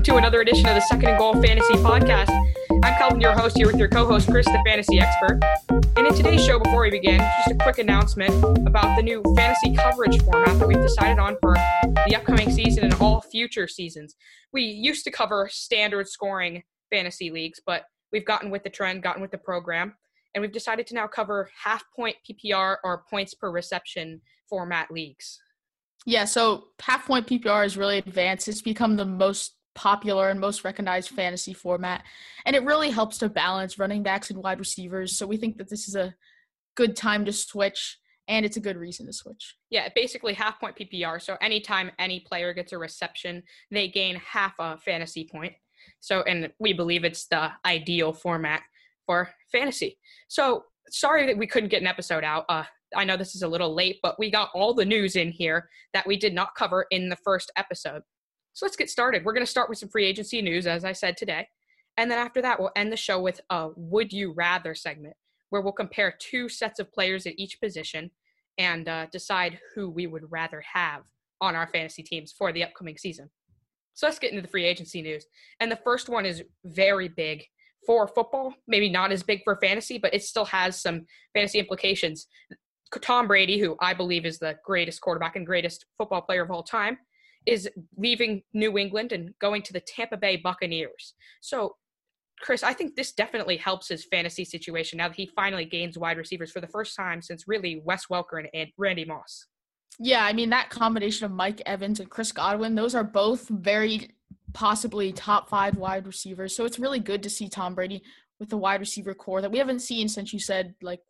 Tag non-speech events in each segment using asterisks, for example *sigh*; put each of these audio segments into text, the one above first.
welcome to another edition of the Second and Goal Fantasy Podcast. I'm Calvin, your host, here with your co-host Chris, the fantasy expert. And in today's show, before we begin, just a quick announcement about the new fantasy coverage format that we've decided on for the upcoming season and all future seasons. We used to cover standard scoring fantasy leagues, but we've gotten with the trend, gotten with the program, and we've decided to now cover half point PPR or points per reception format leagues. Yeah, so half point PPR is really advanced. It's become the most popular and most recognized fantasy format, and it really helps to balance running backs and wide receivers. So we think that this is a good time to switch, and it's a good reason to switch. Yeah, basically half point PPR. So anytime any player gets a reception, they gain half a fantasy point. So, and we believe it's the ideal format for fantasy. So, sorry that we couldn't get an episode out. Uh, I know this is a little late, but we got all the news in here that we did not cover in the first episode. So let's get started. We're going to start with some free agency news, as I said today. And then after that, we'll end the show with a Would You Rather segment, where we'll compare two sets of players at each position and uh, decide who we would rather have on our fantasy teams for the upcoming season. So let's get into the free agency news. And the first one is very big for football, maybe not as big for fantasy, but it still has some fantasy implications. Tom Brady, who I believe is the greatest quarterback and greatest football player of all time, is leaving New England and going to the Tampa Bay Buccaneers. So, Chris, I think this definitely helps his fantasy situation now that he finally gains wide receivers for the first time since really Wes Welker and Randy Moss. Yeah, I mean, that combination of Mike Evans and Chris Godwin, those are both very possibly top five wide receivers. So it's really good to see Tom Brady with the wide receiver corps that we haven't seen since you said like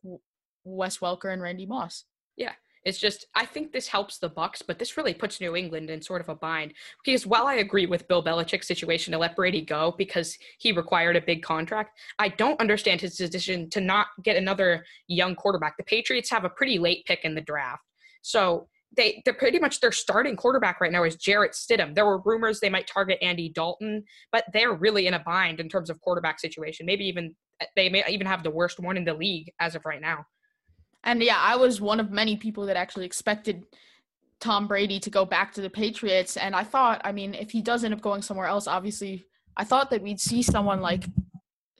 Wes Welker and Randy Moss. Yeah. It's just I think this helps the Bucs, but this really puts New England in sort of a bind. Because while I agree with Bill Belichick's situation to let Brady go because he required a big contract, I don't understand his decision to not get another young quarterback. The Patriots have a pretty late pick in the draft. So they they're pretty much their starting quarterback right now is Jarrett Stidham. There were rumors they might target Andy Dalton, but they're really in a bind in terms of quarterback situation. Maybe even they may even have the worst one in the league as of right now. And yeah, I was one of many people that actually expected Tom Brady to go back to the Patriots. And I thought, I mean, if he does end up going somewhere else, obviously, I thought that we'd see someone like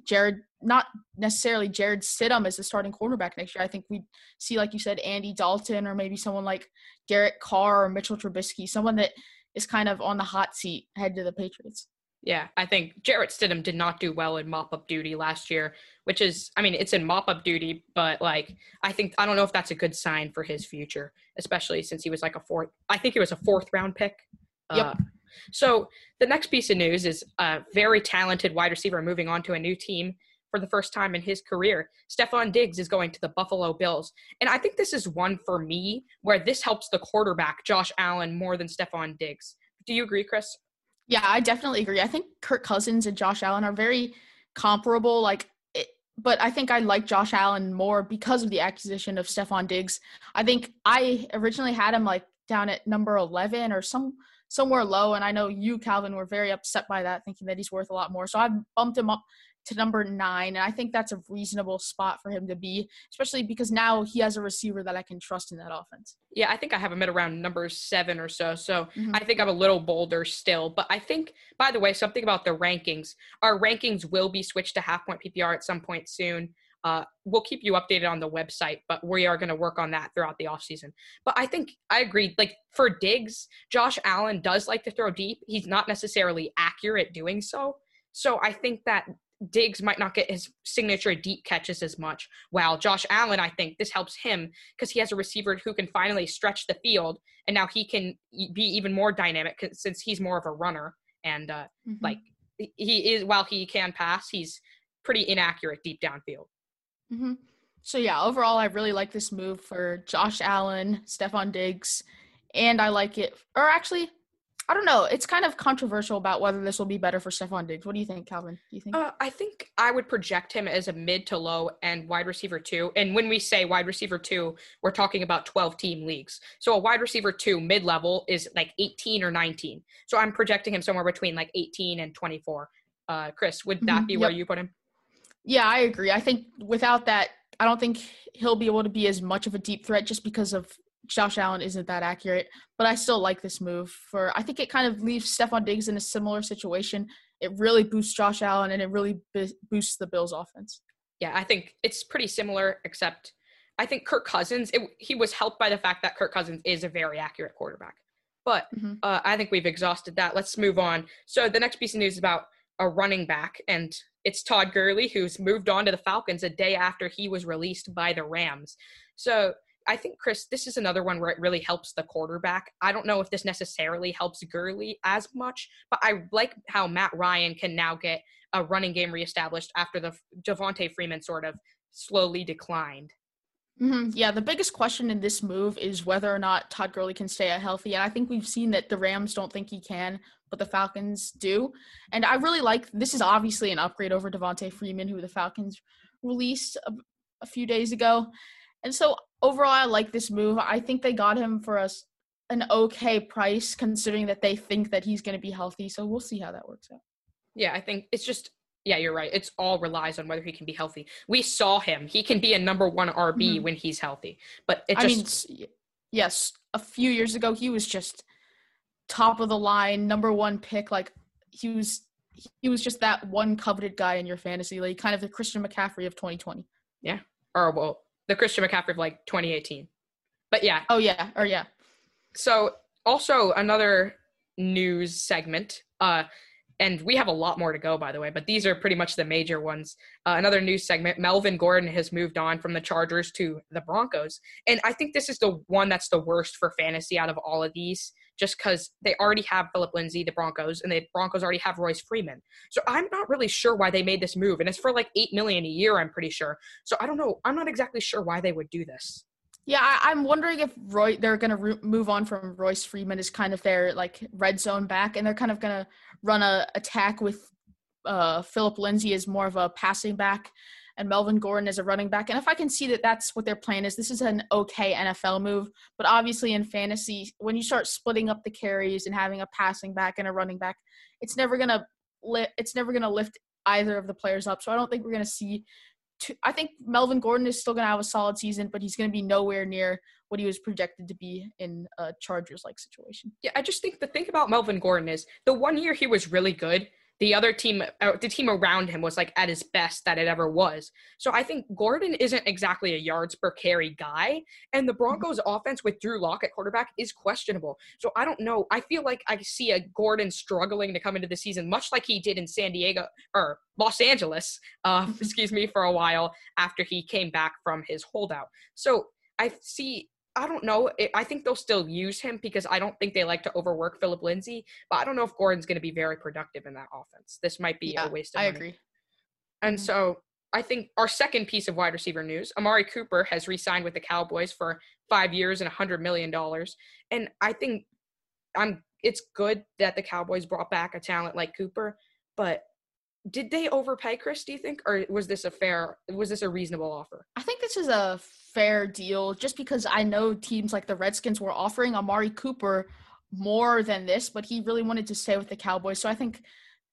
Jared, not necessarily Jarrett Stidham as the starting quarterback next year. I think we'd see, like you said, Andy Dalton or maybe someone like Derek Carr or Mitchell Trubisky, someone that is kind of on the hot seat head to the Patriots. Yeah, I think Jarrett Stidham did not do well in mop up duty last year, which is, I mean, it's in mop up duty, but like, I think, I don't know if that's a good sign for his future, especially since he was like a fourth, I think he was a fourth round pick. Yep. Uh, so the next piece of news is a very talented wide receiver moving on to a new team for the first time in his career. Stefon Diggs is going to the Buffalo Bills. And I think this is one for me where this helps the quarterback, Josh Allen, more than Stefon Diggs. Do you agree, Chris? Yeah, I definitely agree. I think Kirk Cousins and Josh Allen are very comparable. Like, it, but I think I like Josh Allen more because of the acquisition of Stefon Diggs. I think I originally had him like down at number 11 or some somewhere low, and I know you, Calvin, were very upset by that, thinking that he's worth a lot more. So I bumped him up to number nine. And I think that's a reasonable spot for him to be, especially because now he has a receiver that I can trust in that offense. Yeah, I think I have him at around number seven or so. So mm-hmm. I think I'm a little bolder still. But I think, by the way, something about the rankings. Our rankings will be switched to half point PPR at some point soon. Uh, we'll keep you updated on the website, but we are going to work on that throughout the offseason. But I think I agree. Like for Diggs, Josh Allen does like to throw deep. He's not necessarily accurate doing so. So I think that Diggs might not get his signature deep catches as much. While Josh Allen, I think this helps him because he has a receiver who can finally stretch the field, and now he can be even more dynamic since he's more of a runner. And uh, mm-hmm. like he is, while he can pass, he's pretty inaccurate deep downfield. Mm-hmm. So yeah, overall, I really like this move for Josh Allen, Stefon Diggs, and I like it. Or actually, I don't know. It's kind of controversial about whether this will be better for Stefon Diggs. What do you think, Calvin? Do you think? Uh, I think I would project him as a mid to low and wide receiver two. And when we say wide receiver two, we're talking about 12 team leagues. So a wide receiver two mid level is like 18 or 19. So I'm projecting him somewhere between like 18 and 24. Uh, Chris, would that mm-hmm. be where you put him? Yeah, I agree. I think without that, I don't think he'll be able to be as much of a deep threat just because of Josh Allen isn't that accurate, but I still like this move. For I think it kind of leaves Stefon Diggs in a similar situation. It really boosts Josh Allen and it really boosts the Bills' offense. Yeah, I think it's pretty similar, except I think Kirk Cousins. It, he was helped by the fact that Kirk Cousins is a very accurate quarterback. But mm-hmm. uh, I think we've exhausted that. Let's move on. So the next piece of news is about a running back, and it's Todd Gurley, who's moved on to the Falcons a day after he was released by the Rams. So I think, Chris, this is another one where it really helps the quarterback. I don't know if this necessarily helps Gurley as much, but I like how Matt Ryan can now get a running game reestablished after the Devonta Freeman sort of slowly declined. Mm-hmm. Yeah, the biggest question in this move is whether or not Todd Gurley can stay healthy. And I think we've seen that the Rams don't think he can, but the Falcons do. And I really like this is obviously an upgrade over Devonta Freeman, who the Falcons released a, a, few days ago. And so overall, I like this move. I think they got him for us an okay price, considering that they think that he's going to be healthy. So we'll see how that works out. Yeah, I think it's just yeah, you're right. It's all relies on whether he can be healthy. We saw him; he can be a number one RB mm-hmm. when he's healthy. But it just, I mean, yes, a few years ago he was just top of the line, number one pick. Like he was, he was just that one coveted guy in your fantasy league, kind of the Christian McCaffrey of 2020. Yeah, or well, the Christian McCaffrey of like 2018. But yeah. Oh yeah, or yeah. So also another news segment. Uh, and we have a lot more to go, by the way, but these are pretty much the major ones. Uh, another news segment Melvin Gordon has moved on from the Chargers to the Broncos. And I think this is the one that's the worst for fantasy out of all of these, just because they already have Phillip Lindsay, the Broncos, and the Broncos already have Royce Freeman. So I'm not really sure why they made this move. And it's for like 8 million a year, I'm pretty sure. So I don't know. I'm not exactly sure why they would do this. Yeah, I, am wondering if Roy they're gonna re- move on from Royce Freeman as kind of their like red zone back, and they're kind of gonna run a attack with uh, Phillip Lindsay as more of a passing back, and Melvin Gordon as a running back. And if I can see that that's what their plan is, this is an okay NFL move. But obviously in fantasy, when you start splitting up the carries and having a passing back and a running back, it's never gonna li- it's never gonna lift either of the players up. So I don't think we're gonna see I think Melvin Gordon is still to have a solid season, but he's to be nowhere near what he was projected to be in a Chargers like situation. Yeah, I just think the thing about Melvin Gordon is the one year he was really good, the other team, uh, the team around him was like at his best that it ever was. So I think Gordon isn't exactly a yards per carry guy, and the Broncos' mm-hmm. offense with Drew Lock at quarterback is questionable. So I don't know. I feel like I see a Gordon struggling to come into the season, much like he did in San Diego or Los Angeles, uh, mm-hmm. *laughs* excuse me, for a while after he came back from his holdout. So I see I don't know. I think they'll still use him because I don't think they like to overwork Phillip Lindsay. But I don't know if Gordon's going to be very productive in that offense. This might be yeah, a waste of I money. agree. And mm-hmm. so I think our second piece of wide receiver news Amari Cooper has re signed with the Cowboys for five years and $100 million. And I think I'm. it's good that the Cowboys brought back a talent like Cooper, but did they overpay Chris, do you think? Or was this a fair, was this a reasonable offer? I think this is a fair deal just because I know teams like the Redskins were offering Amari Cooper more than this, but he really wanted to stay with the Cowboys. So I think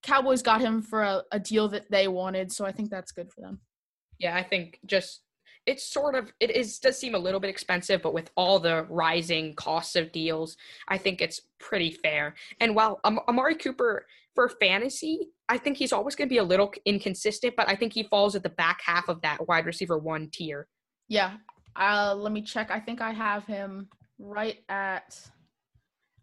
Cowboys got him for a, a deal that they wanted. So I think that's good for them. Yeah, I think just it's sort of it is does seem a little bit expensive, but with all the rising costs of deals, I think it's pretty fair. And while um, Amari Cooper for fantasy, I think he's always going to be a little inconsistent, but I think he falls at the back half of that wide receiver one tier. Yeah. Uh, let me check. I think I have him right at.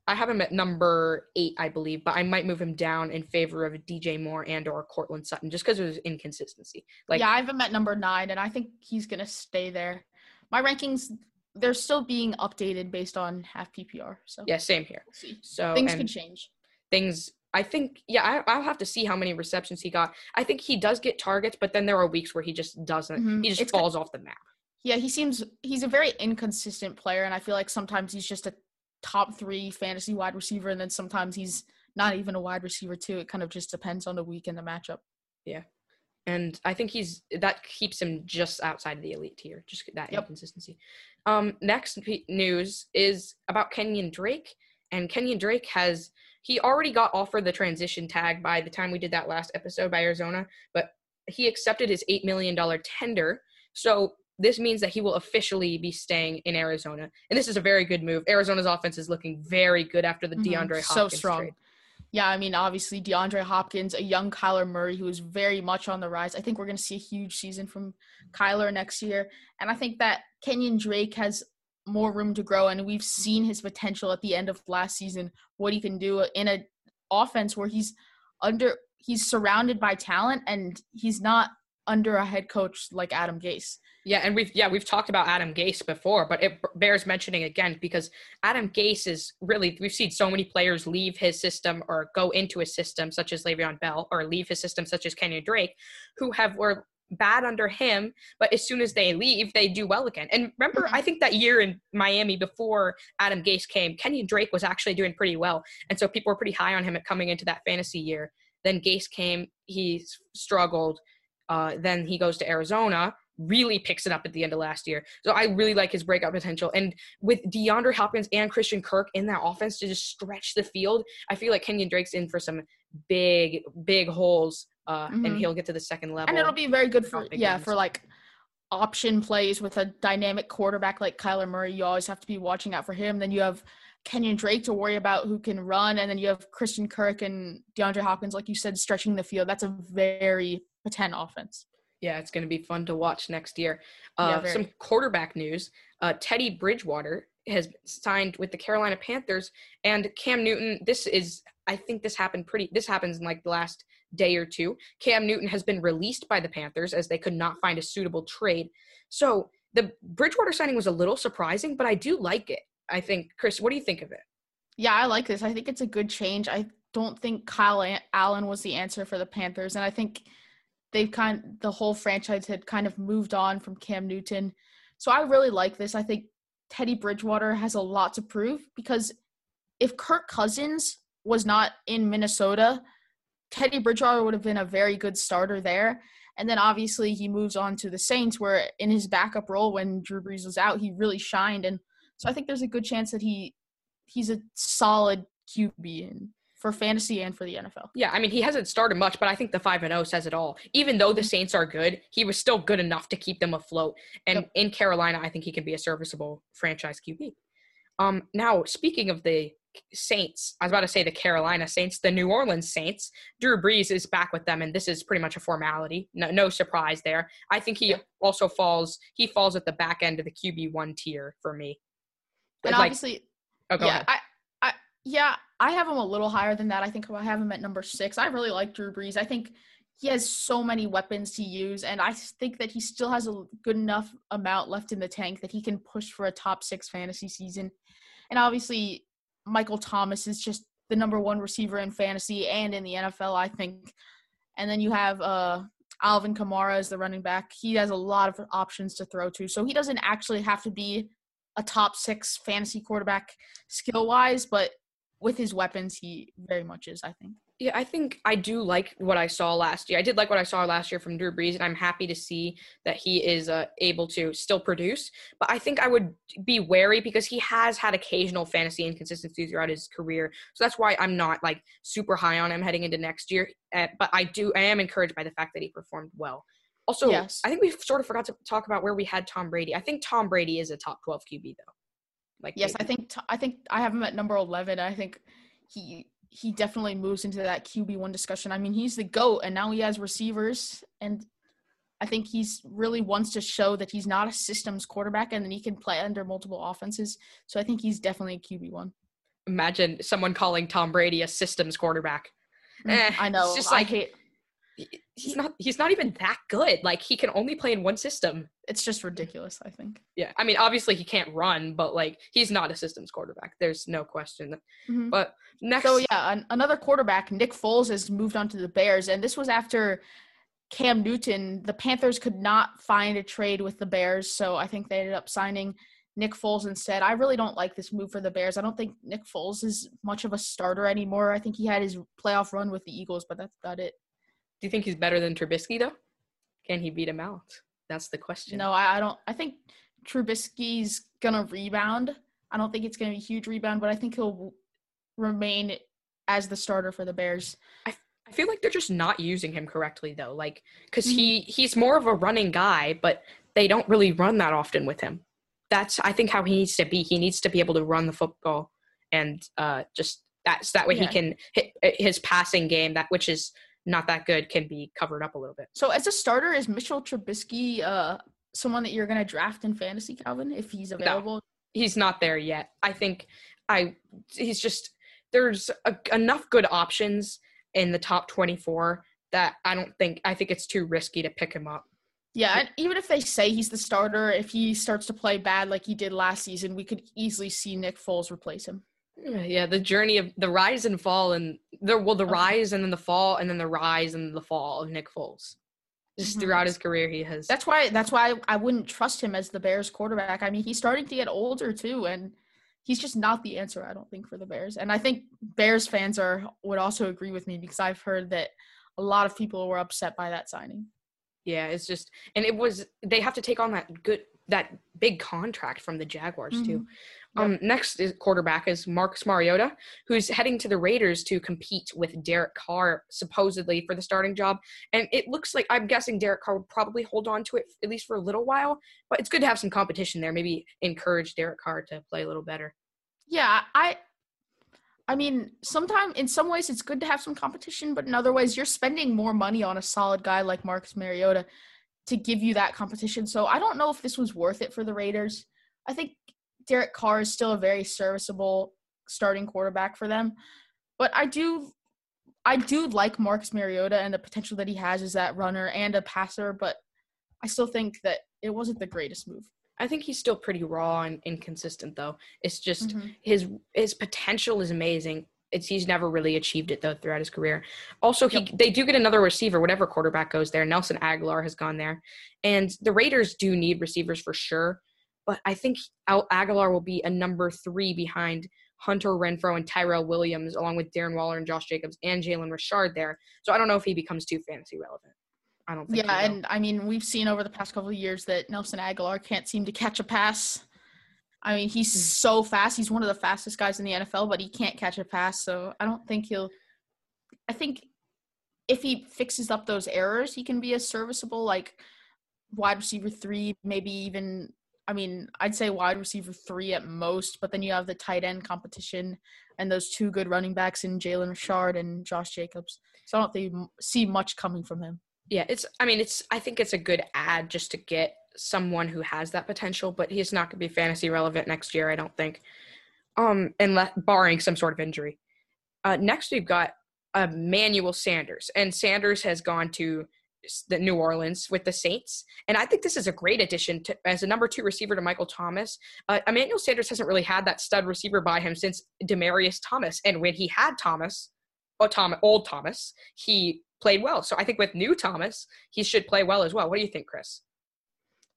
I have him at number eight, I believe, but I might move him down in favor of DJ Moore and or Courtland Sutton just because of his inconsistency. Like, yeah, I have him at number nine, and I think he's gonna stay there. My rankings, they're still being updated based on half PPR. So yeah, same here. We'll so things can change. Things I think, yeah, I, will have to see how many receptions he got. I think he does get targets, but then there are weeks where he just doesn't. Mm-hmm. He just it's falls off the map. Yeah, he seems he's a very inconsistent player, and I feel like sometimes he's just a top three fantasy wide receiver, and then sometimes he's not even a wide receiver too. It kind of just depends on the week and the matchup. Yeah, and I think he's that keeps him just outside of the elite tier, just that yep. inconsistency. Um, next news is about Kenyon Drake, and Kenyon Drake has he already got offered the transition tag by the time we did that last episode by Arizona, but he accepted his $8 million tender. So this means that he will officially be staying in Arizona. And this is a very good move. Arizona's offense is looking very good after the Mhm. DeAndre Hopkins so strong. trade. Yeah, I mean, obviously DeAndre Hopkins, a young Kyler Murray who is very much on the rise. I think we're going to see a huge season from Kyler next year, and I think that Kenyon Drake has more room to grow, and we've seen his potential at the end of last season, what he can do in an offense where he's under, he's surrounded by talent, and he's not under a head coach like Adam Gase. Yeah, and we've yeah we've talked about Adam Gase before, but it bears mentioning again because Adam Gase is really we've seen so many players leave his system or go into a system, such as Le'Veon Bell, or leave his system, such as Kenyon Drake, who have were bad under him, but as soon as they leave, they do well again. And remember. I think that year in Miami before Adam Gase came, Kenyon Drake was actually doing pretty well, and so people were pretty high on him at coming into that fantasy year. Then Gase came, he struggled. Uh, then he goes to Arizona, really picks it up at the end of last year. So I really like his breakout potential. And with DeAndre Hopkins and Christian Kirk in that offense to just stretch the field, I feel like Kenyon Drake's in for some big, big holes. Uh, and Mhm. he'll get to the second level. and it'll be very good for yeah for like option plays with a dynamic quarterback like Kyler Murray. You always have to be watching out for him. Then you have Kenyon Drake to worry about who can run, and then you have Christian Kirk and DeAndre Hopkins, like you said, stretching the field. That's a very potent offense. Yeah, it's going to be fun to watch next year. Uh, very. some quarterback news. Uh, Teddy Bridgewater has signed with the Carolina Panthers, and Cam Newton. This is, I think, this happened pretty. This happens in like the last day or two. Cam Newton has been released by the Panthers as they could not find a suitable trade. So the Bridgewater signing was a little surprising, but I do like it. I think, Chris, what do you think of it? Yeah, I like this. I think it's a good change. I don't think Kyle Allen was the answer for the Panthers, and I think they've kind the whole franchise had kind of moved on from Cam Newton. So I really like this. I think Teddy Bridgewater has a lot to prove because if Kirk Cousins was not in Minnesota, Teddy Bridgewater would have been a very good starter there. And then obviously he moves on to the Saints, where in his backup role when Drew Brees was out, he really shined. And so I think there's a good chance that he he's a solid QB in, for fantasy and for the NFL. Yeah, I mean, he hasn't started much, but I think the 5 and 0 says it all. Even though the Saints are good, he was still good enough to keep them afloat. And Yep. in Carolina, I think he can be a serviceable franchise QB. Um, now, speaking of the Saints, I was about to say the Carolina Saints, the New Orleans Saints. Drew Brees is back with them, and this is pretty much a formality. No, no surprise there. I think he also falls. He falls at the back end of the QB one tier for me. And Like- obviously, oh, yeah, I, yeah, I have him a little higher than that. I think I have him at number six. I really like Drew Brees. I think he has so many weapons to use, and I think that he still has a good enough amount left in the tank that he can push for a top six fantasy season. And obviously, Michael Thomas is just the number one receiver in fantasy and in the NFL, I think. And then you have uh, Alvin Kamara as the running back. He has a lot of options to throw to, so he doesn't actually have to be a top six fantasy quarterback skill wise, but with his weapons, he very much is, I think. Yeah, I think I do like what I saw last year. I did like what I saw last year from Drew Brees, and I'm happy to see that he is uh, able to still produce. But I think I would be wary because he has had occasional fantasy inconsistencies throughout his career. So that's why I'm not like super high on him heading into next year. Uh, but I do, I am encouraged by the fact that he performed well. Also, Yes. I think we sort of forgot to talk about where we had Tom Brady. I think Tom Brady is a top 12 QB though. Like Yes, I think t- I think I have him at number eleven. I think he he definitely moves into that QB one discussion. I mean, he's the goat, and now he has receivers, and I think he's really wants to show that he's not a systems quarterback, and then he can play under multiple offenses. So I think he's definitely a QB one. imagine someone calling Tom Brady a systems quarterback. Eh, I know. It's just I like hate. He's not he's not even that good. Like he can only play in one system. It's just ridiculous. I think. Yeah. I mean, obviously he can't run, but like he's not a systems quarterback. There's no question. Mhm. But next So yeah, an, another quarterback, Nick Foles, has moved on to the Bears, and this was after Cam Newton. The Panthers could not find a trade with the Bears, so I think they ended up signing Nick Foles instead. I really don't like this move for the Bears. I don't think Nick Foles is much of a starter anymore. I think he had his playoff run with the Eagles, but that's about it. Do you think he's better than Trubisky though? Can he beat him out? That's the question. No, I, I don't. I think Trubisky's gonna rebound. I don't think it's gonna be a huge rebound, but I think he'll remain as the starter for the Bears. I I feel like they're just not using him correctly though. Like cuz he he's more of a running guy, but they don't really run that often with him. That's I think how he needs to be. He needs to be able to run the football and uh just that's that way he can hit uh, his passing game that which is not that good can be covered up a little bit. So as a starter, is Mitchell Trubisky uh someone that you're gonna draft in fantasy, Calvin, if he's available? he's not there yet. I think I he's just there's a, enough good options in the top 24 that I don't think I think it's too risky to pick him up. Yeah, and even if they say he's the starter, if he starts to play bad like he did last season, we could easily see Nick Foles replace him. Yeah, the journey of the rise and fall and the well the Okay. rise and then the fall and then the rise and the fall of Nick Foles. Just Mhm. throughout his career he has That's why that's why I wouldn't trust him as the Bears quarterback. I mean, he's starting to get older too, and he's just not the answer, I don't think, for the Bears. And I think Bears fans are would also agree with me because I've heard that a lot of people were upset by that signing. Yeah, it's just and it was they have to take on that good that big contract from the Jaguars too. Mhm. Yep. Um next is quarterback is Marcus Mariota, who's heading to the Raiders to compete with Derek Carr supposedly for the starting job. And it looks like I'm guessing Derek Carr would probably hold on to it at least for a little while, but it's good to have some competition there. Maybe encourage Derek Carr to play a little better. Yeah, I I mean, sometimes in some ways it's good to have some competition, but in other ways you're spending more money on a solid guy like Marcus Mariota to give you that competition. So I don't know if this was worth it for the Raiders. I think Derek Carr is still a very serviceable starting quarterback for them. But I do I do like Marcus Mariota and the potential that he has as that runner and a passer, but I still think that it wasn't the greatest move. I think he's still pretty raw and inconsistent though. It's just Mhm. his his potential is amazing. It's he's never really achieved it though throughout his career. Also, he they do get another receiver, whatever quarterback goes there. Nelson Agholor has gone there, and the Raiders do need receivers for sure. But I think Al- Agholor will be a number three behind Hunter Renfrow and Tyrell Williams, along with Darren Waller and Josh Jacobs and Jalen Richard there. So I don't know if he becomes too fantasy relevant. I don't think. Yeah, and I mean, we've seen over the past couple of years that Nelson Agholor can't seem to catch a pass. I mean, he's Hmm. so fast. He's one of the fastest guys in the NFL, but he can't catch a pass. So I don't think he'll. I think if he fixes up those errors, he can be a serviceable like wide receiver three, maybe even. I mean, I'd say wide receiver three at most, but then you have the tight end competition and those two good running backs in Jalen Richard and Josh Jacobs. So I don't think see much coming from him. Yeah, it's. I mean, it's. I think it's a good ad just to get someone who has that potential, but he's not going to be fantasy relevant next year. I don't think, um, unless barring some sort of injury. Uh, next, we've got uh, Manuel Sanders, and Sanders has gone to the New Orleans with the Saints, and I think this is a great addition to as a number two receiver to Michael Thomas. Uh, Emmanuel Sanders hasn't really had that stud receiver by him since Demaryius Thomas, and when he had Thomas, oh Tom, old Thomas, he played well. So I think with new Thomas, he should play well as well. What do you think, Chris?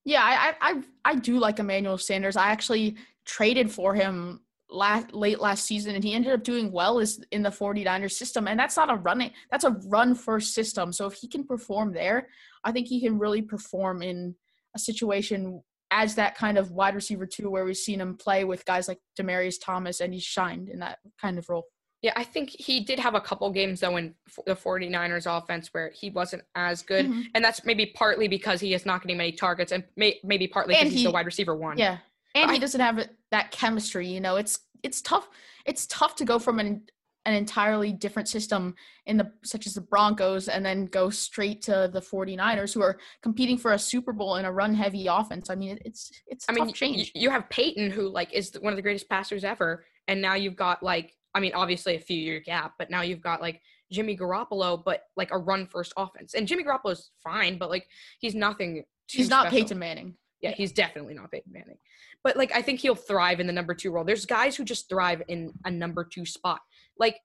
Yeah, I I I, I do like Emmanuel Sanders. I actually traded for him last late last season and he ended up doing well is in the 49ers system and that's not a running that's a run first system. So if he can perform there, I think he can really perform in a situation as that kind of wide receiver too where we've seen him play with guys like Demaryius Thomas and he shined in that kind of role. Yeah, I think he did have a couple games though in the 49ers offense where he wasn't as good. Mhm. And that's maybe partly because he is not getting many targets and may- maybe partly because he's the wide receiver one. Yeah, and he doesn't have that chemistry. You know, it's it's tough. It's tough to go from an an entirely different system in the such as the Broncos and then go straight to the 49ers who are competing for a Super Bowl in a run heavy offense. I mean, it's it's a I mean, change. You, you have Peyton, who like is one of the greatest passers ever, and now you've got like, I mean, obviously a few year gap, but now you've got like Jimmy Garoppolo, but like a run first offense. And Jimmy Garoppolo's fine, but like he's nothing. He's not special. Peyton Manning. Yeah, he's definitely not Peyton Manning. But like I think he'll thrive in the number two role. There's guys who just thrive in a number two spot. Like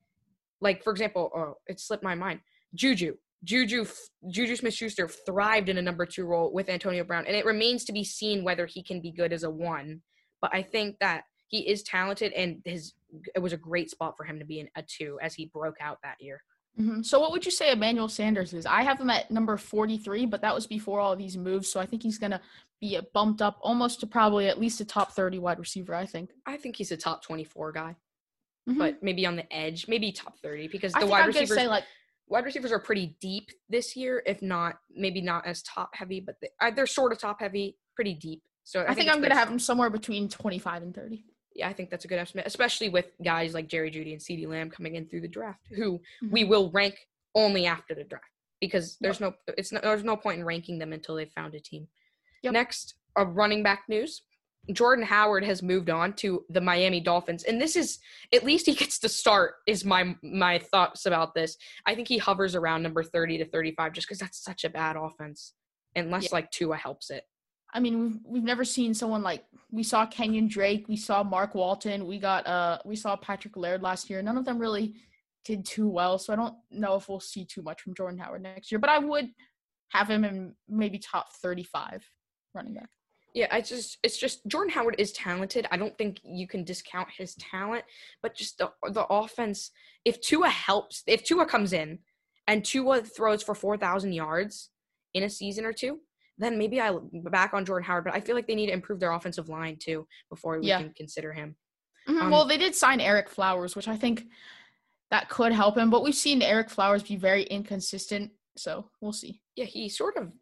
like for example, oh, it slipped my mind. Juju. Juju Juju Smith Schuster thrived in a number two role with Antonio Brown. And it remains to be seen whether he can be good as a one. But I think that he is talented and his it was a great spot for him to be in a two as he broke out that year. Hmm So, what would you say Emmanuel Sanders is? I have him at number 43, but that was before all these moves. So, I think he's going to be bumped up almost to probably at least a top 30 wide receiver, I think. I think he's a top 24 guy, Mhm. but maybe on the edge, maybe top 30 because I the think wide I'm going to receivers say like wide receivers are pretty deep this year, if not maybe not as top heavy, but they, uh, they're sort of top heavy, pretty deep. So I, I think, it's I'm going to have them somewhere between 25 and 30. Yeah, I think that's a good estimate, especially with guys like Jerry Jeudy and CeeDee Lamb coming in through the draft, who we Mhm. will rank only after the draft because there's no it's no, there's no point in ranking them until they've found a team. Yep. Next, a running back news. Jordan Howard has moved on to the Miami Dolphins, and this is at least he gets to start. Is my my thoughts about this? I think he hovers around number thirty to thirty five, just because that's such a bad offense, unless Yeah. like Tua helps it. I mean, we've, we've never seen someone like we saw Kenyon Drake, we saw Mark Walton, we got uh we saw Patrick Laird last year. None of them really did too well, so I don't know if we'll see too much from Jordan Howard next year. But I would have him in maybe top 35 running back. Yeah, I just it's just Jordan Howard is talented. I don't think you can discount his talent, but just the the offense. If Tua helps, if Tua comes in and Tua throws for four thousand yards in a season or two, then maybe I back on Jordan Howard. But I feel like they need to improve their offensive line too before we Yeah. can consider him. Mhm, Um, well, they did sign Ereck Flowers, which I think that could help him, but we've seen Ereck Flowers be very inconsistent, so we'll see. Yeah, he sort of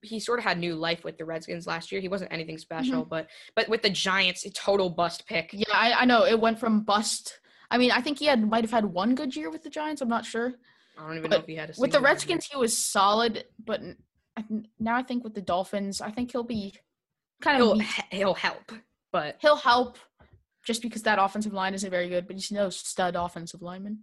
he sort of had new life with the Redskins last year. He wasn't anything special, but but with the Giants, a total bust pick. Yeah, I, I know it went from bust. I mean, I think he had might have had one good year with the Giants. I'm not sure. I don't even know if he had a With the bad year. Redskins, he was solid, but n- I th- now I think with the Dolphins, I think he'll be kind of he'll he'll help, but he'll help just because that offensive line isn't very good, but he's no stud offensive lineman.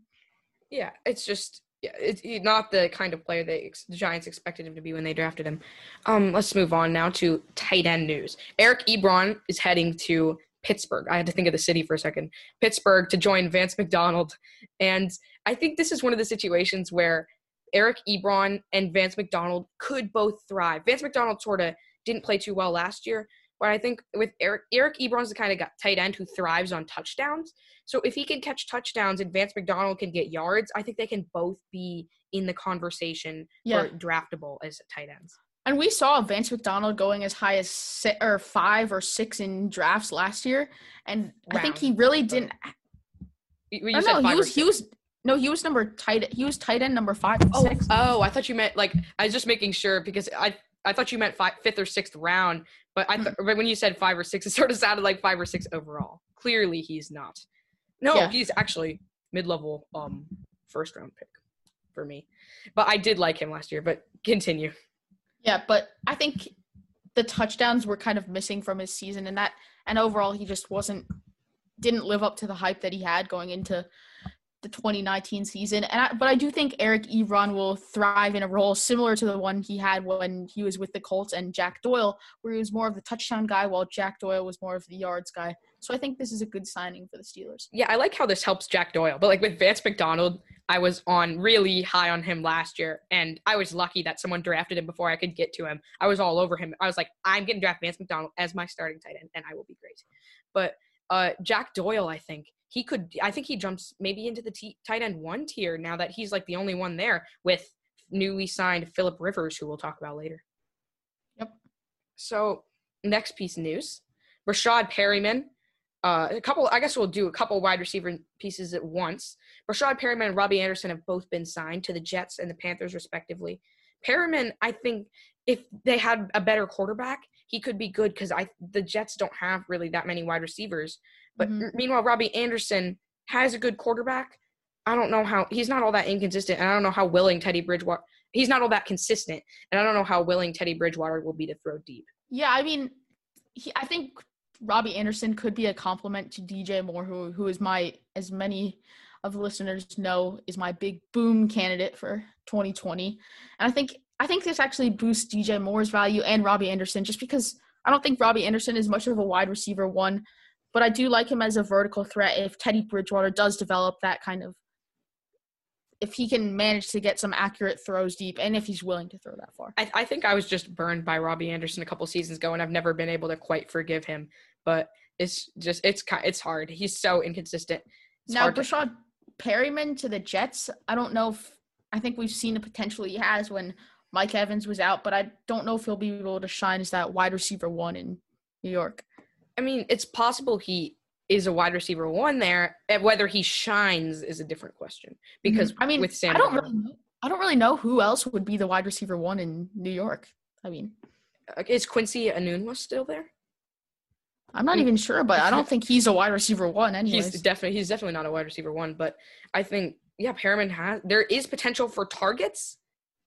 Yeah, it's just yeah, it's not the kind of player they ex- the Giants expected him to be when they drafted him. Um, let's move on now to tight end news. Eric Ebron is heading to Pittsburgh. I had to think of the city for a second. Pittsburgh to join Vance McDonald, and I think this is one of the situations where Eric Ebron and Vance McDonald could both thrive. Vance McDonald sort of didn't play too well last year, but I think with Eric Eric Ebron's the kind of tight end who thrives on touchdowns. So if he can catch touchdowns and Vance McDonald can get yards, I think they can both be in the conversation Yeah. for draftable as tight ends. And we saw Vance McDonald going as high as six, or five or six in drafts last year, and I think he really didn't. You, you I said know he was he was no he was number tight he was tight end number five Oh, six. oh, I thought you meant like I was just making sure because I I thought you meant five, fifth or sixth round, but I th- but when you said five or six, it *laughs* sort of sounded like five or six overall. Clearly, he's not. No, Yeah. he's actually mid level um first round pick for me. But I did like him last year. But continue. Yeah, but I think the touchdowns were kind of missing from his season, and that and overall he just wasn't didn't live up to the hype that he had going into the 2019 season. And I, but I do think Eric Ebron will thrive in a role similar to the one he had when he was with the Colts and Jack Doyle, where he was more of the touchdown guy, while Jack Doyle was more of the yards guy. So I think this is a good signing for the Steelers. Yeah, I like how this helps Jack Doyle. But like with Vance McDonald, I was on really high on him last year, and I was lucky that someone drafted him before I could get to him. I was all over him. I was like, I'm getting draft Vance McDonald as my starting tight end, and I will be great. But uh, Jack Doyle, I think he could. I think he jumps maybe into the t- tight end one tier now that he's like the only one there with newly signed Philip Rivers, who we'll talk about later. Yep. So next piece of news: Breshad Perriman uh, a couple. I guess we'll do a couple wide receiver pieces at once. Breshad Perriman and Robbie Anderson have both been signed to the Jets and the Panthers, respectively. Perriman, I think, if they had a better quarterback, he could be good because I the Jets don't have really that many wide receivers. But Mhm. meanwhile, Robbie Anderson has a good quarterback. I don't know how he's not all that inconsistent, and I don't know how willing Teddy Bridgewater. He's not all that consistent, and I don't know how willing Teddy Bridgewater will be to throw deep. Yeah, I mean, he, I think Robbie Anderson could be a compliment to DJ Moore, who who is my, as many of the listeners know, is my big boom candidate for 2020. And I think I think this actually boosts DJ Moore's value and Robbie Anderson, just because I don't think Robbie Anderson is much of a wide receiver one, but I do like him as a vertical threat if Teddy Bridgewater does develop that kind of. If he can manage to get some accurate throws deep, and if he's willing to throw that far. I, I think I was just burned by Robbie Anderson a couple seasons ago, and I've never been able to quite forgive him. But it's just it's it's hard. He's so inconsistent. It's now, hard to- Perriman to the Jets. I don't know if I think we've seen the potential he has when Mike Evans was out, but I don't know if he'll be able to shine as that wide receiver one in New York. I mean, it's possible he is a wide receiver one there. Whether he shines is a different question because Mm-hmm. I mean, with Sam, I don't really know. I don't really know who else would be the wide receiver one in New York. I mean, Uh, Is Quincy Enunwa still there? I'm not even sure, but I don't think he's a wide receiver one *laughs* anyways. He's definitely he's definitely not a wide receiver one, but I think yeah, Perriman has there is potential for targets.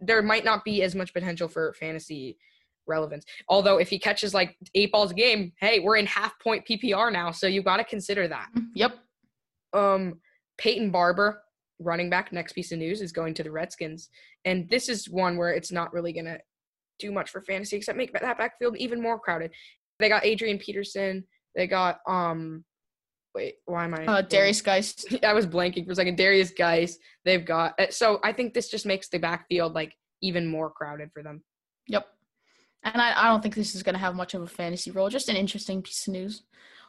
There might not be as much potential for fantasy relevance. Although if he catches like eight balls a game, hey, we're in half point PPR now, so you got to consider that. yep. Um, Peyton Barber, running back, next piece of news is going to the Redskins, and this is one where it's not really gonna do much for fantasy except make that backfield even more crowded. They got Adrian Peterson. They got um, wait, why am I? Uh, Derrius Guice. *laughs* I was blanking for a second. Derrius Guice. They've got uh, so I think this just makes the backfield like even more crowded for them. Yep. And I, I don't think this is going to have much of a fantasy role. Just an interesting piece of news.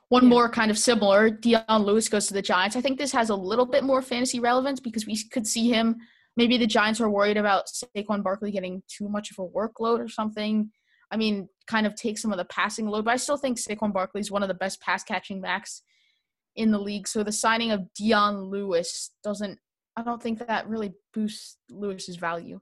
One Yeah. more kind of similar. Dion Lewis goes to the Giants. I think this has a little bit more fantasy relevance because we could see him. Maybe the Giants are worried about Saquon Barkley getting too much of a workload or something. I mean, kind of take some of the passing load. But I still think Saquon Barkley is one of the best pass catching backs in the league. So the signing of Dion Lewis doesn't. I don't think that really boosts Lewis's value.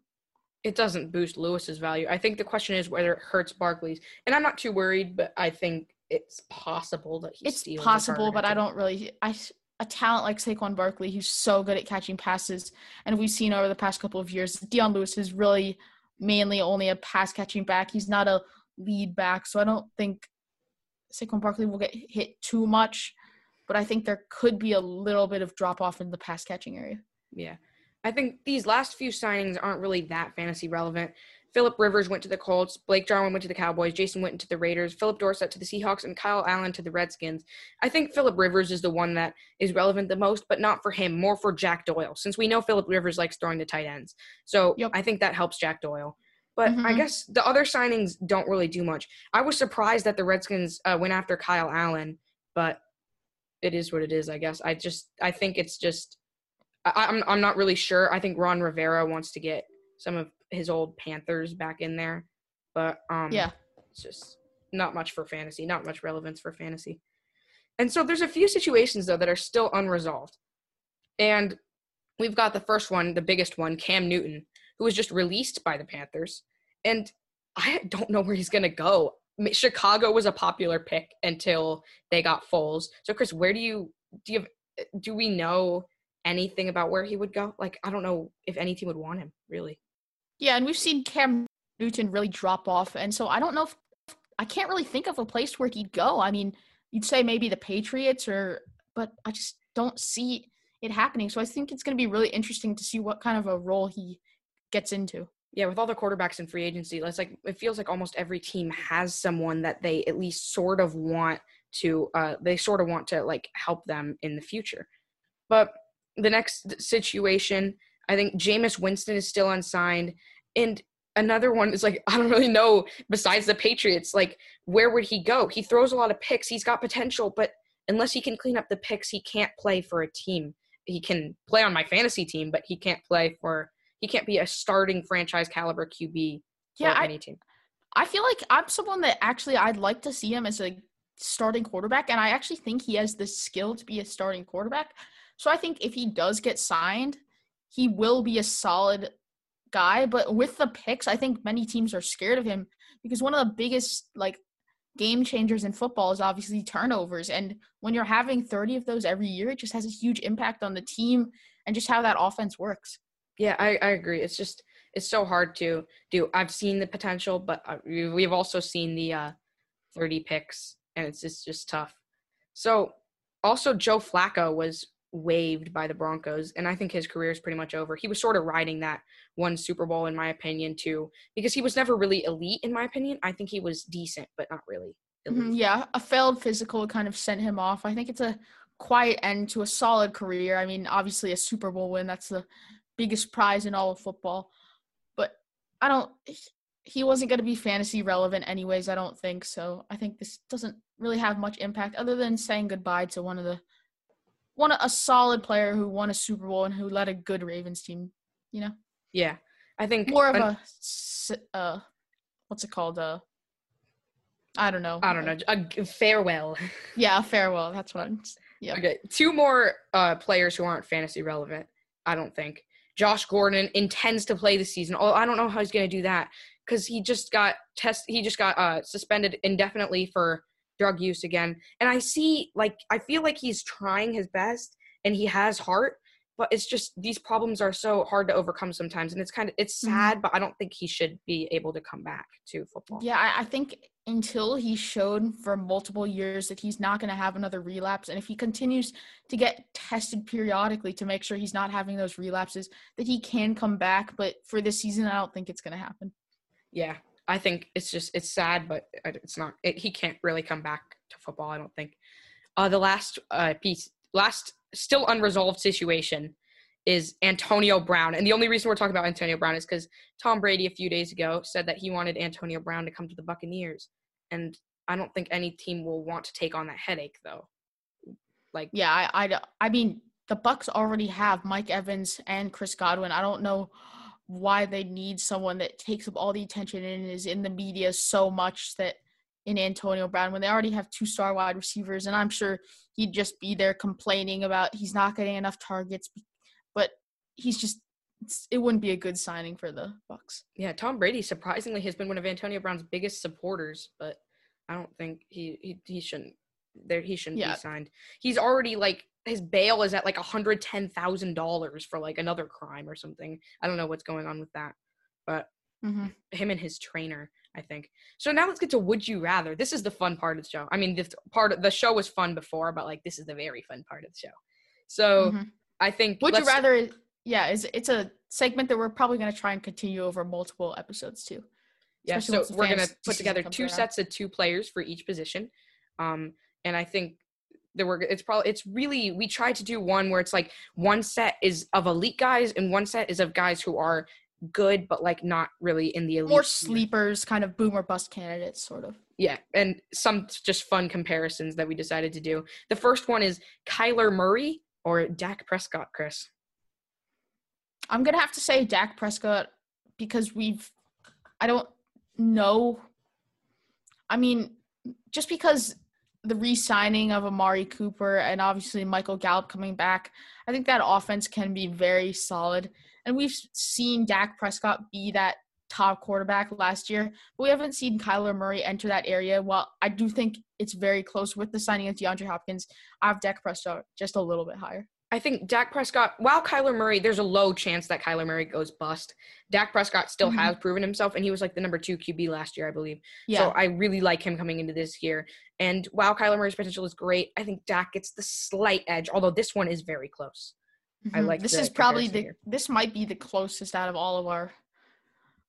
It doesn't boost Lewis's value. I think the question is whether it hurts Barkley's, and I'm not too worried, but I think it's possible that he's it's possible, but I don't really. I a talent like Saquon Barkley, who's so good at catching passes, and we've seen over the past couple of years, Dion Lewis is really mainly only a pass catching back. He's not a lead back, so I don't think Saquon Barkley will get hit too much. But I think there could be a little bit of drop off in the pass catching area. Yeah. I think these last few signings aren't really that fantasy relevant. Philip Rivers went to the Colts, Blake Jarwin went to the Cowboys, Jason went to the Raiders, Phillip Dorsett to the Seahawks, and Kyle Allen to the Redskins. I think Philip Rivers is the one that is relevant the most, but not for him, more for Jack Doyle, since we know Philip Rivers likes throwing to tight ends. So Yep. I think that helps Jack Doyle. But I Mhm. guess the other signings don't really do much. I was surprised that the Redskins uh, went after Kyle Allen, but it is what it is, I guess. I just I think it's just I, I'm I'm not really sure. I think Ron Rivera wants to get some of his old Panthers back in there, but um, Yeah. it's just not much for fantasy, not much relevance for fantasy. And so there's a few situations though that are still unresolved, and we've got the first one, the biggest one, Cam Newton, who was just released by the Panthers, and I don't know where he's gonna go. Chicago was a popular pick until they got Foles. So Chris, where do you do you have, do we know anything about where he would go? Like I don't know if any team would want him really. Yeah, and we've seen Cam Newton really drop off, and so I don't know if I can't really think of a place where he'd go. I mean, you'd say maybe the Patriots, or but I just don't see it happening. So I think it's going to be really interesting to see what kind of a role he gets into. Yeah, with all the quarterbacks in free agency, it's like it feels like almost every team has someone that they at least sort of want to uh they sort of want to like help them in the future. But the next situation, I think Jameis Winston is still unsigned and another one is like *laughs* I don't really know besides the Patriots like where would he go? He throws a lot of picks. He's got potential, but unless he can clean up the picks, he can't play for a team. He can play on my fantasy team, but he can't play for he can't be a starting franchise caliber QB for Yeah, I- any team. I feel like I'm someone that actually I'd like to see him as a starting quarterback, and I actually think he has the skill to be a starting quarterback. So I think if he does get signed, he will be a solid guy. But with the picks, I think many teams are scared of him because one of the biggest like game changers in football is obviously turnovers, and when you're having 30 of those every year, it just has a huge impact on the team and just how that offense works. Yeah, I, I agree. It's just it's so hard to do. I've seen the potential, but uh, we- we've also seen the uh, 30 picks, and it's just just tough. So also Joe Flacco was waived by the Broncos, and I think his career is pretty much over. He was sort of riding that one Super Bowl, in my opinion, too, because he was never really elite, in my opinion. I think he was decent, but not really. Mhm, Yeah, a failed physical kind of sent him off. I think it's a quiet end to a solid career. I mean, obviously a Super Bowl win, that's the biggest prize in all of football. But I don't he wasn't going to be fantasy relevant anyways, I don't think. So, I think this doesn't really have much impact other than saying goodbye to one of the one a solid player who won a Super Bowl and who led a good Ravens team, you know. Yeah, I think More of an- a uh what's it called? Uh I don't know. I don't know a farewell. *laughs* Yeah, a farewell. That's what I'm. Yep. Okay, two more uh, players who aren't fantasy relevant. I don't think Josh Gordon intends to play this season. Oh, I don't know how he's going to do that because he just got test. He just got uh, suspended indefinitely for drug use again. And I see, like, I feel like he's trying his best and he has heart, but it's just these problems are so hard to overcome sometimes. And it's kind of it's Mm-hmm. sad, but I don't think he should be able to come back to football. Yeah, I, I think until he showed for multiple years that he's not going to have another relapse, and if he continues to get tested periodically to make sure he's not having those relapses, that he can come back. But for this season, I don't think it's going to happen. yeah i think it's just it's sad but it's not it, he can't really come back to football i don't think uh the last uh piece last still unresolved situation is antonio brown and the only reason we're talking about antonio brown is because tom brady a few days ago said that he wanted antonio brown to come to the buccaneers and i don't think any team will want to take on that headache though like Yeah, I I mean, the Bucs already have Mike Evans and Chris Godwin. I don't know why they need someone that takes up all the attention and is in the media so much that in Antonio Brown when they already have two star wide receivers. And I'm sure he'd just be there complaining about he's not getting enough targets, but he's just it wouldn't be a good signing for the Bucs. Yeah, Tom Brady surprisingly has been one of Antonio Brown's biggest supporters, but I don't think he he, he shouldn't there he shouldn't Yeah. be signed. He's already like his bail is at like hundred ten thousand dollars for like another crime or something. I don't know what's going on with that, but Mm-hmm. him and his trainer, I think. So now let's get to Would You Rather. This is the fun part of the show. I mean, this part of the show was fun before, but like this is the very fun part of the show. So Mhm. I think Would you rather? Yeah, it's, it's a segment that we're probably going to try and continue over multiple episodes too. Yeah, so we're gonna put together two around. sets of two players for each position, um, and I think that we're it's probably it's really we tried to do one where it's like one set is of elite guys and one set is of guys who are good but like not really in the elite. More sleepers, kind of boom or bust candidates, sort of. Yeah, and some just fun comparisons that we decided to do. The first one is Kyler Murray or Dak Prescott, Chris. I'm gonna have to say Dak Prescott because we've I don't know. I mean, just because the re-signing of Amari Cooper and obviously Michael Gallup coming back, I think that offense can be very solid. And we've seen Dak Prescott be that top quarterback last year, but we haven't seen Kyler Murray enter that area. While I do think it's very close with the signing of DeAndre Hopkins, I have Dak Prescott just a little bit higher. I think Dak Prescott, while Kyler Murray, there's a low chance that Kyler Murray goes bust. Dak Prescott still Mhm. has proven himself, and he was like the number two QB last year, I believe. Yeah. So I really like him coming into this year. And while Kyler Murray's potential is great, I think Dak gets the slight edge, although this one is very close. I Mhm. like this is probably the here. this might be the closest out of all of our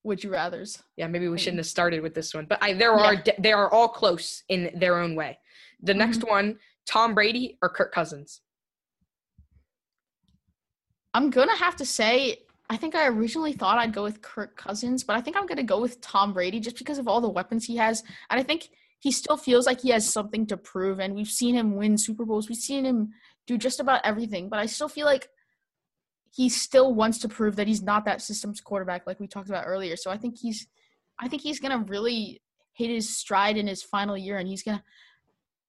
would you rather's. Yeah, maybe we shouldn't have started with this one, but I, there are Yeah. they are all close in their own way. The next Mm-hmm. one, Tom Brady or Kirk Cousins. I'm gonna have to say I think I originally thought I'd go with Kirk Cousins, but I think I'm gonna go with Tom Brady just because of all the weapons he has. And I think he still feels like he has something to prove. And we've seen him win Super Bowls. We've seen him do just about everything. But I still feel like he still wants to prove that he's not that systems quarterback like we talked about earlier. So I think he's I think he's gonna really hit his stride in his final year and he's gonna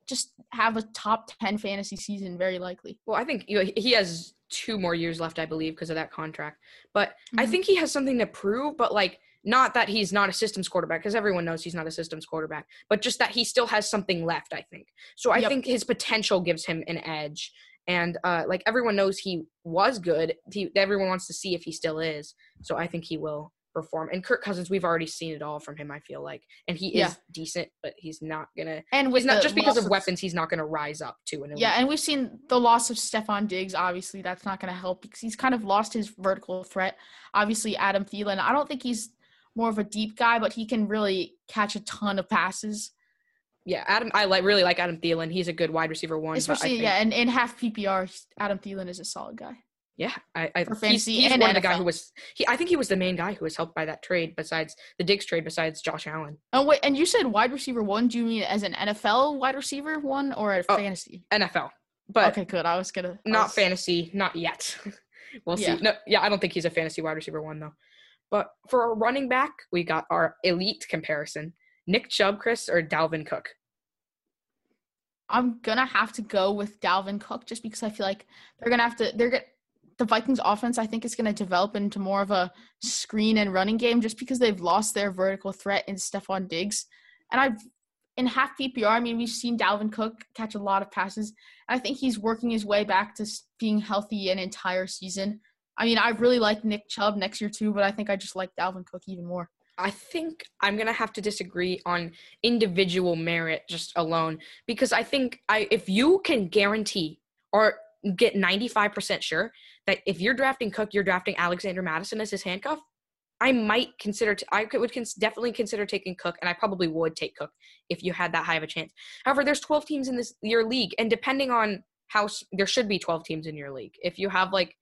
just have a top ten fantasy season very likely. Well, I think you know, he has two more years left, I believe, because of that contract. But I Mhm. think he has something to prove, but like not that he's not a systems quarterback, because everyone knows he's not a systems quarterback, but just that he still has something left, I think. So I Yep. think his potential gives him an edge. And uh, like everyone knows he was good. He, everyone wants to see if he still is. So I think he will perform. And Kirk Cousins, we've already seen it all from him, I feel like. And he is decent, but he's not gonna And with not just because loss of weapons, he's not gonna rise up to an. Yeah, and we've seen the loss of Stefon Diggs. Obviously, that's not to help because he's kind of lost his vertical threat. Obviously, Adam Thielen. I don't think he's more of a deep guy, but he can really catch a ton of passes. Yeah, Adam. I like really like Adam Thielen. He's a good wide receiver one. Especially, think- yeah, and in half PPR, Adam Thielen is a solid guy. Yeah. I, I he's, he's one of the guy who was. He, I think he was the main guy who was helped by that trade. Besides the Diggs trade, besides Josh Allen, Oh wait, and you said wide receiver one. Do you mean as an NFL wide receiver one or a Oh, fantasy? NFL, but okay, good. I was gonna I not was- fantasy, not yet. *laughs* we'll Yeah. see. No, yeah, I don't think he's a fantasy wide receiver one though. But for a running back, we got our elite comparison: Nick Chubb, Chris, or Dalvin Cook. I'm gonna have to go with Dalvin Cook just because I feel like they're gonna have to they're gonna the Vikings offense, I think, is going to develop into more of a screen and running game just because they've lost their vertical threat in Stefon Diggs. And I've in half PPR, I mean, we've seen Dalvin Cook catch a lot of passes. I think he's working his way back to being healthy an entire season. I mean, I really like Nick Chubb next year too, but I think I just like Dalvin Cook even more. I think I'm gonna have to disagree on individual merit just alone because I think I if you can guarantee or get 95% sure that if you're drafting Cook, you're drafting Alexander Mattison as his handcuff, I might consider. T- I would cons- definitely consider taking Cook, and I probably would take Cook if you had that high of a chance. However, there's 12 teams in this your league, and depending on how there should be 12 teams in your league. If you have like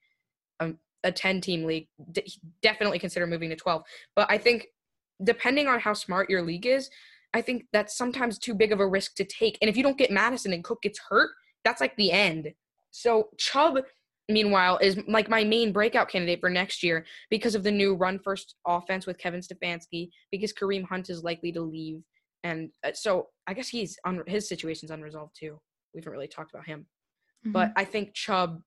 a, a 10 team league, d- definitely consider moving to 12. But I think depending on how smart your league is, I think that's sometimes too big of a risk to take. And if you don't get Madison and Cook gets hurt, that's like the end. So Chubb meanwhile, is like my main breakout candidate for next year because of the new run first offense with Kevin Stefanski, because Kareem Hunt is likely to leave. And uh, so I guess he's on his situation's unresolved too. We haven't really talked about him. Mm-hmm. But I think Chubb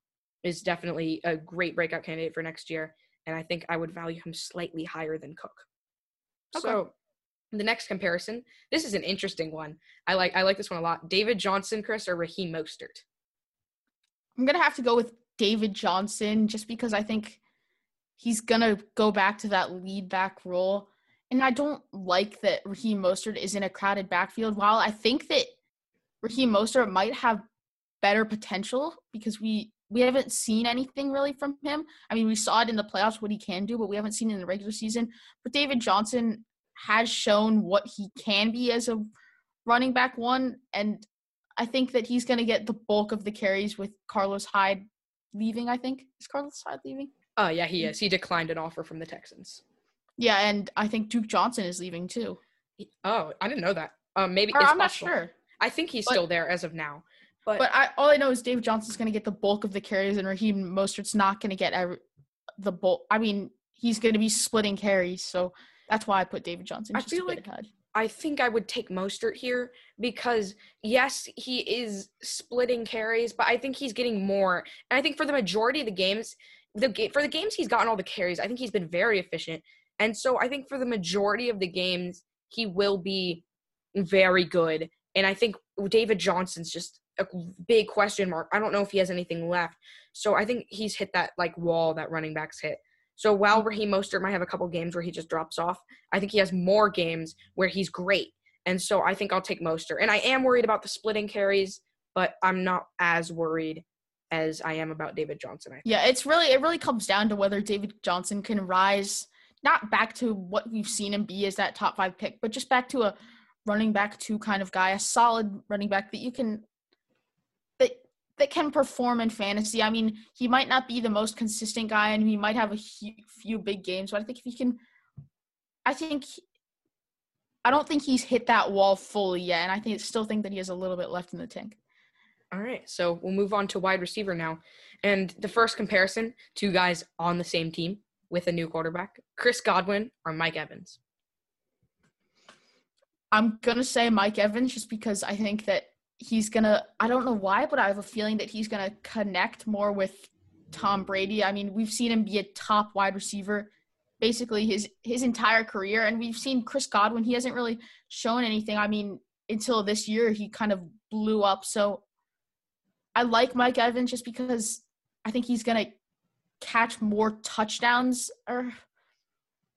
is definitely a great breakout candidate for next year. And I think I would value him slightly higher than Cook. Okay. So the next comparison, this is an interesting one. I like I like this one a lot. David Johnson, Chris, or Raheem Mostert? I'm gonna have to go with David Johnson just because I think he's gonna go back to that lead back role. And I don't like that Raheem Mostert is in a crowded backfield. While I think that Raheem Mostert might have better potential because we we haven't seen anything really from him. I mean, we saw it in the playoffs what he can do, but we haven't seen it in the regular season. But David Johnson has shown what he can be as a running back one, and I think that he's going to get the bulk of the carries with Carlos Hyde leaving. I think is Carlos Hyde leaving. Oh yeah, he is. He declined an offer from the Texans. Yeah, and I think Duke Johnson is leaving too. Oh, I didn't know that. Um, maybe I'm not sure. I think he's but, still there as of now. But but I, all I know is Dave Johnson's going to get the bulk of the carries, and Raheem Mostert's not going to get every, the bulk. I mean, he's going to be splitting carries, so that's why I put David Johnson. I feel like ahead. I think I would take Mostert here because yes, he is splitting carries, but I think he's getting more. And I think for the majority of the games, the for the games he's gotten all the carries, I think he's been very efficient. And so I think for the majority of the games, he will be very good. And I think David Johnson's just a big question mark. I don't know if he has anything left. So I think he's hit that like wall that running backs hit. So while Raheem Mostert might have a couple games where he just drops off, I think he has more games where he's great. And so I think I'll take Mostert. And I am worried about the splitting carries, but I'm not as worried as I am about David Johnson. Yeah, it's really it really comes down to whether David Johnson can rise not back to what we've seen him be as that top five pick, but just back to a running back two kind of guy, a solid running back that you can that can perform in fantasy. I mean, he might not be the most consistent guy, and he might have a few big games. But I think if he can, I think, I don't think he's hit that wall fully yet, and I think still think that he has a little bit left in the tank. All right, so we'll move on to wide receiver now, and the first comparison: two guys on the same team with a new quarterback, Chris Godwin or Mike Evans. I'm gonna say Mike Evans just because I think that he's gonna I don't know why, but I have a feeling that he's gonna connect more with Tom Brady. I mean, we've seen him be a top wide receiver basically his his entire career and we've seen Chris Godwin, he hasn't really shown anything. I mean, until this year he kind of blew up. So I like Mike Evans just because I think he's gonna catch more touchdowns or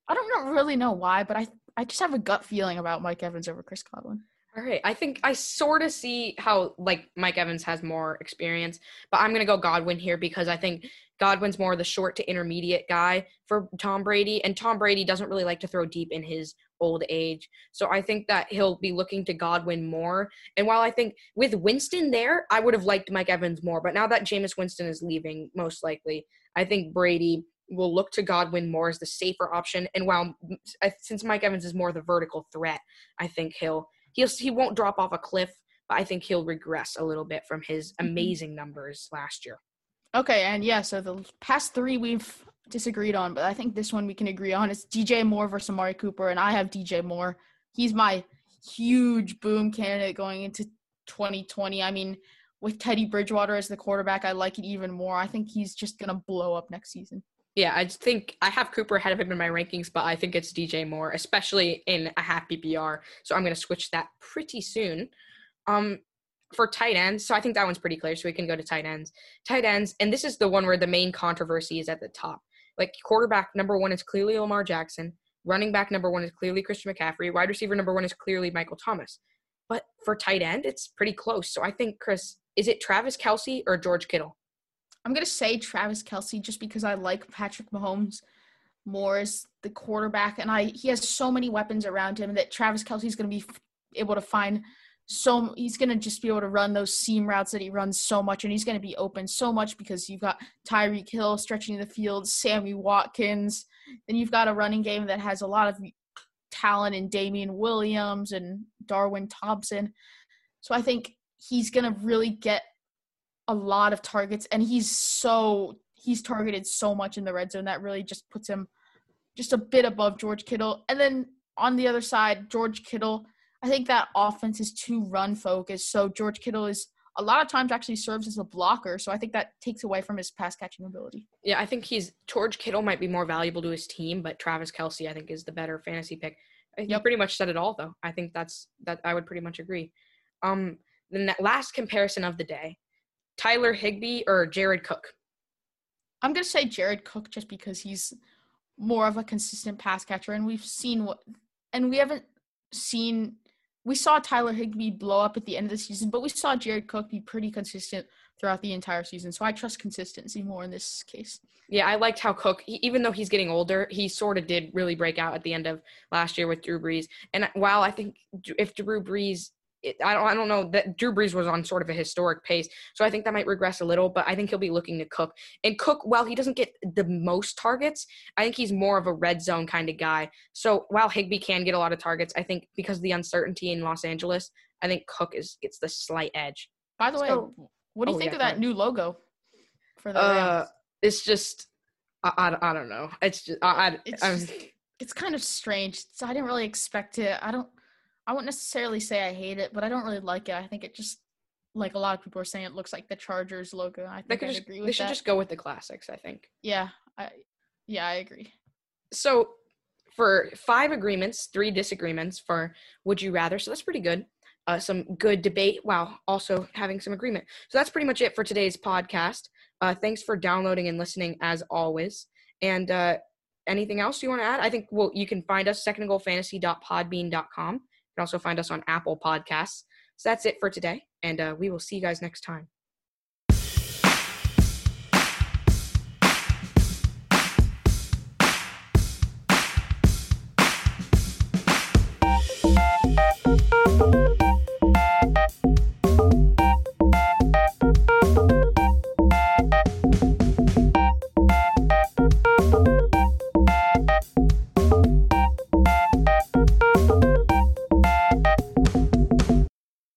I don't really know why, but I I just have a gut feeling about Mike Evans over Chris Godwin. All right. I think I sort of see how like Mike Evans has more experience, but I'm going to go Godwin here because I think Godwin's more the short to intermediate guy for Tom Brady and Tom Brady doesn't really like to throw deep in his old age. So I think that he'll be looking to Godwin more. And while I think with Winston there, I would have liked Mike Evans more, but now that Jameis Winston is leaving most likely, I think Brady will look to Godwin more as the safer option. And while since Mike Evans is more the vertical threat, I think he'll he'll he won't drop off a cliff, but I think he'll regress a little bit from his mm-hmm. amazing numbers last year. Okay, and yeah, so the past three we've disagreed on, but I think this one we can agree on. It's DJ Moore versus Amari Cooper, and I have DJ Moore. He's my huge boom candidate going into 2020. I mean, with Teddy Bridgewater as the quarterback, I like it even more. I think he's just going to blow up next season. Yeah, I think I have Cooper ahead of him in my rankings, but I think it's DJ Moore, especially in a half PPR. So I'm going to switch that pretty soon. Um, for tight ends, so I think that one's pretty clear. So we can go to tight ends. Tight ends, and this is the one where the main controversy is at the top. Like quarterback number one is clearly Lamar Jackson. Running back number one is clearly Christian McCaffrey. Wide receiver number one is clearly Michael Thomas. But for tight end, it's pretty close. So I think Chris, is it Travis Kelce or George Kittle? I'm gonna say Travis Kelce just because I like Patrick Mahomes more as the quarterback, and I he has so many weapons around him that Travis Kelce is gonna be able to find so he's to just be able to run those seam routes that he runs so much and he's to be open so much because you've got Tyreek Hill stretching the field, Sammy Watkins, then you've got a running game that has a lot of talent in Damien Williams and Darwin Thompson. So I think he's going to really get a lot of targets and he's so he's targeted so much in the red zone that really just puts him just a bit above George Kittle. And then on the other side, George Kittle I think that offense is too run focused. So George Kittle is a lot of times actually serves as a blocker. So I think that takes away from his pass catching ability. Yeah, I think he's George Kittle might be more valuable to his team, but Travis Kelce I think is the better fantasy pick. You yep. pretty much said it all though. I think that's that I would pretty much agree. Um the last comparison of the day. Tyler Higbee or Jared Cook? I'm gonna say Jared Cook just because he's more of a consistent pass catcher and we've seen what and we haven't seen we saw Tyler Higbee blow up at the end of the season, but we saw Jared Cook be pretty consistent throughout the entire season. So I trust consistency more in this case. Yeah, I liked how Cook, even though he's getting older, he sort of did really break out at the end of last year with Drew Brees. And while I think if Drew Brees it, I don't I don't know that Drew Brees was on sort of a historic pace, so I think that might regress a little. But I think he'll be looking to Cook and Cook. While he doesn't get the most targets, I think he's more of a red zone kind of guy. So while Higbee can get a lot of targets, I think because of the uncertainty in Los Angeles, I think Cook is gets the slight edge. By the so, way, what do you oh, think yeah, of that new logo for the uh, Rams? It's just I, I, I, don't know. It's just I, I it's, just, it's kind of strange. So I didn't really expect it. I don't I wouldn't necessarily say I hate it, but I don't really like it. I think it just like a lot of people are saying it looks like the Chargers logo. I think I just, agree with They should that. just go with the classics, I think. Yeah, I yeah, I agree. So for five agreements, three disagreements for would you rather. So that's pretty good. Uh, some good debate while also having some agreement. So that's pretty much it for today's podcast. Uh, thanks for downloading and listening as always. And uh, anything else you want to add? I think well, you can find us secondgoalfantasy.podbean.com can also find us on Apple Podcasts. So that's it for today, and uh, we will see you guys next time.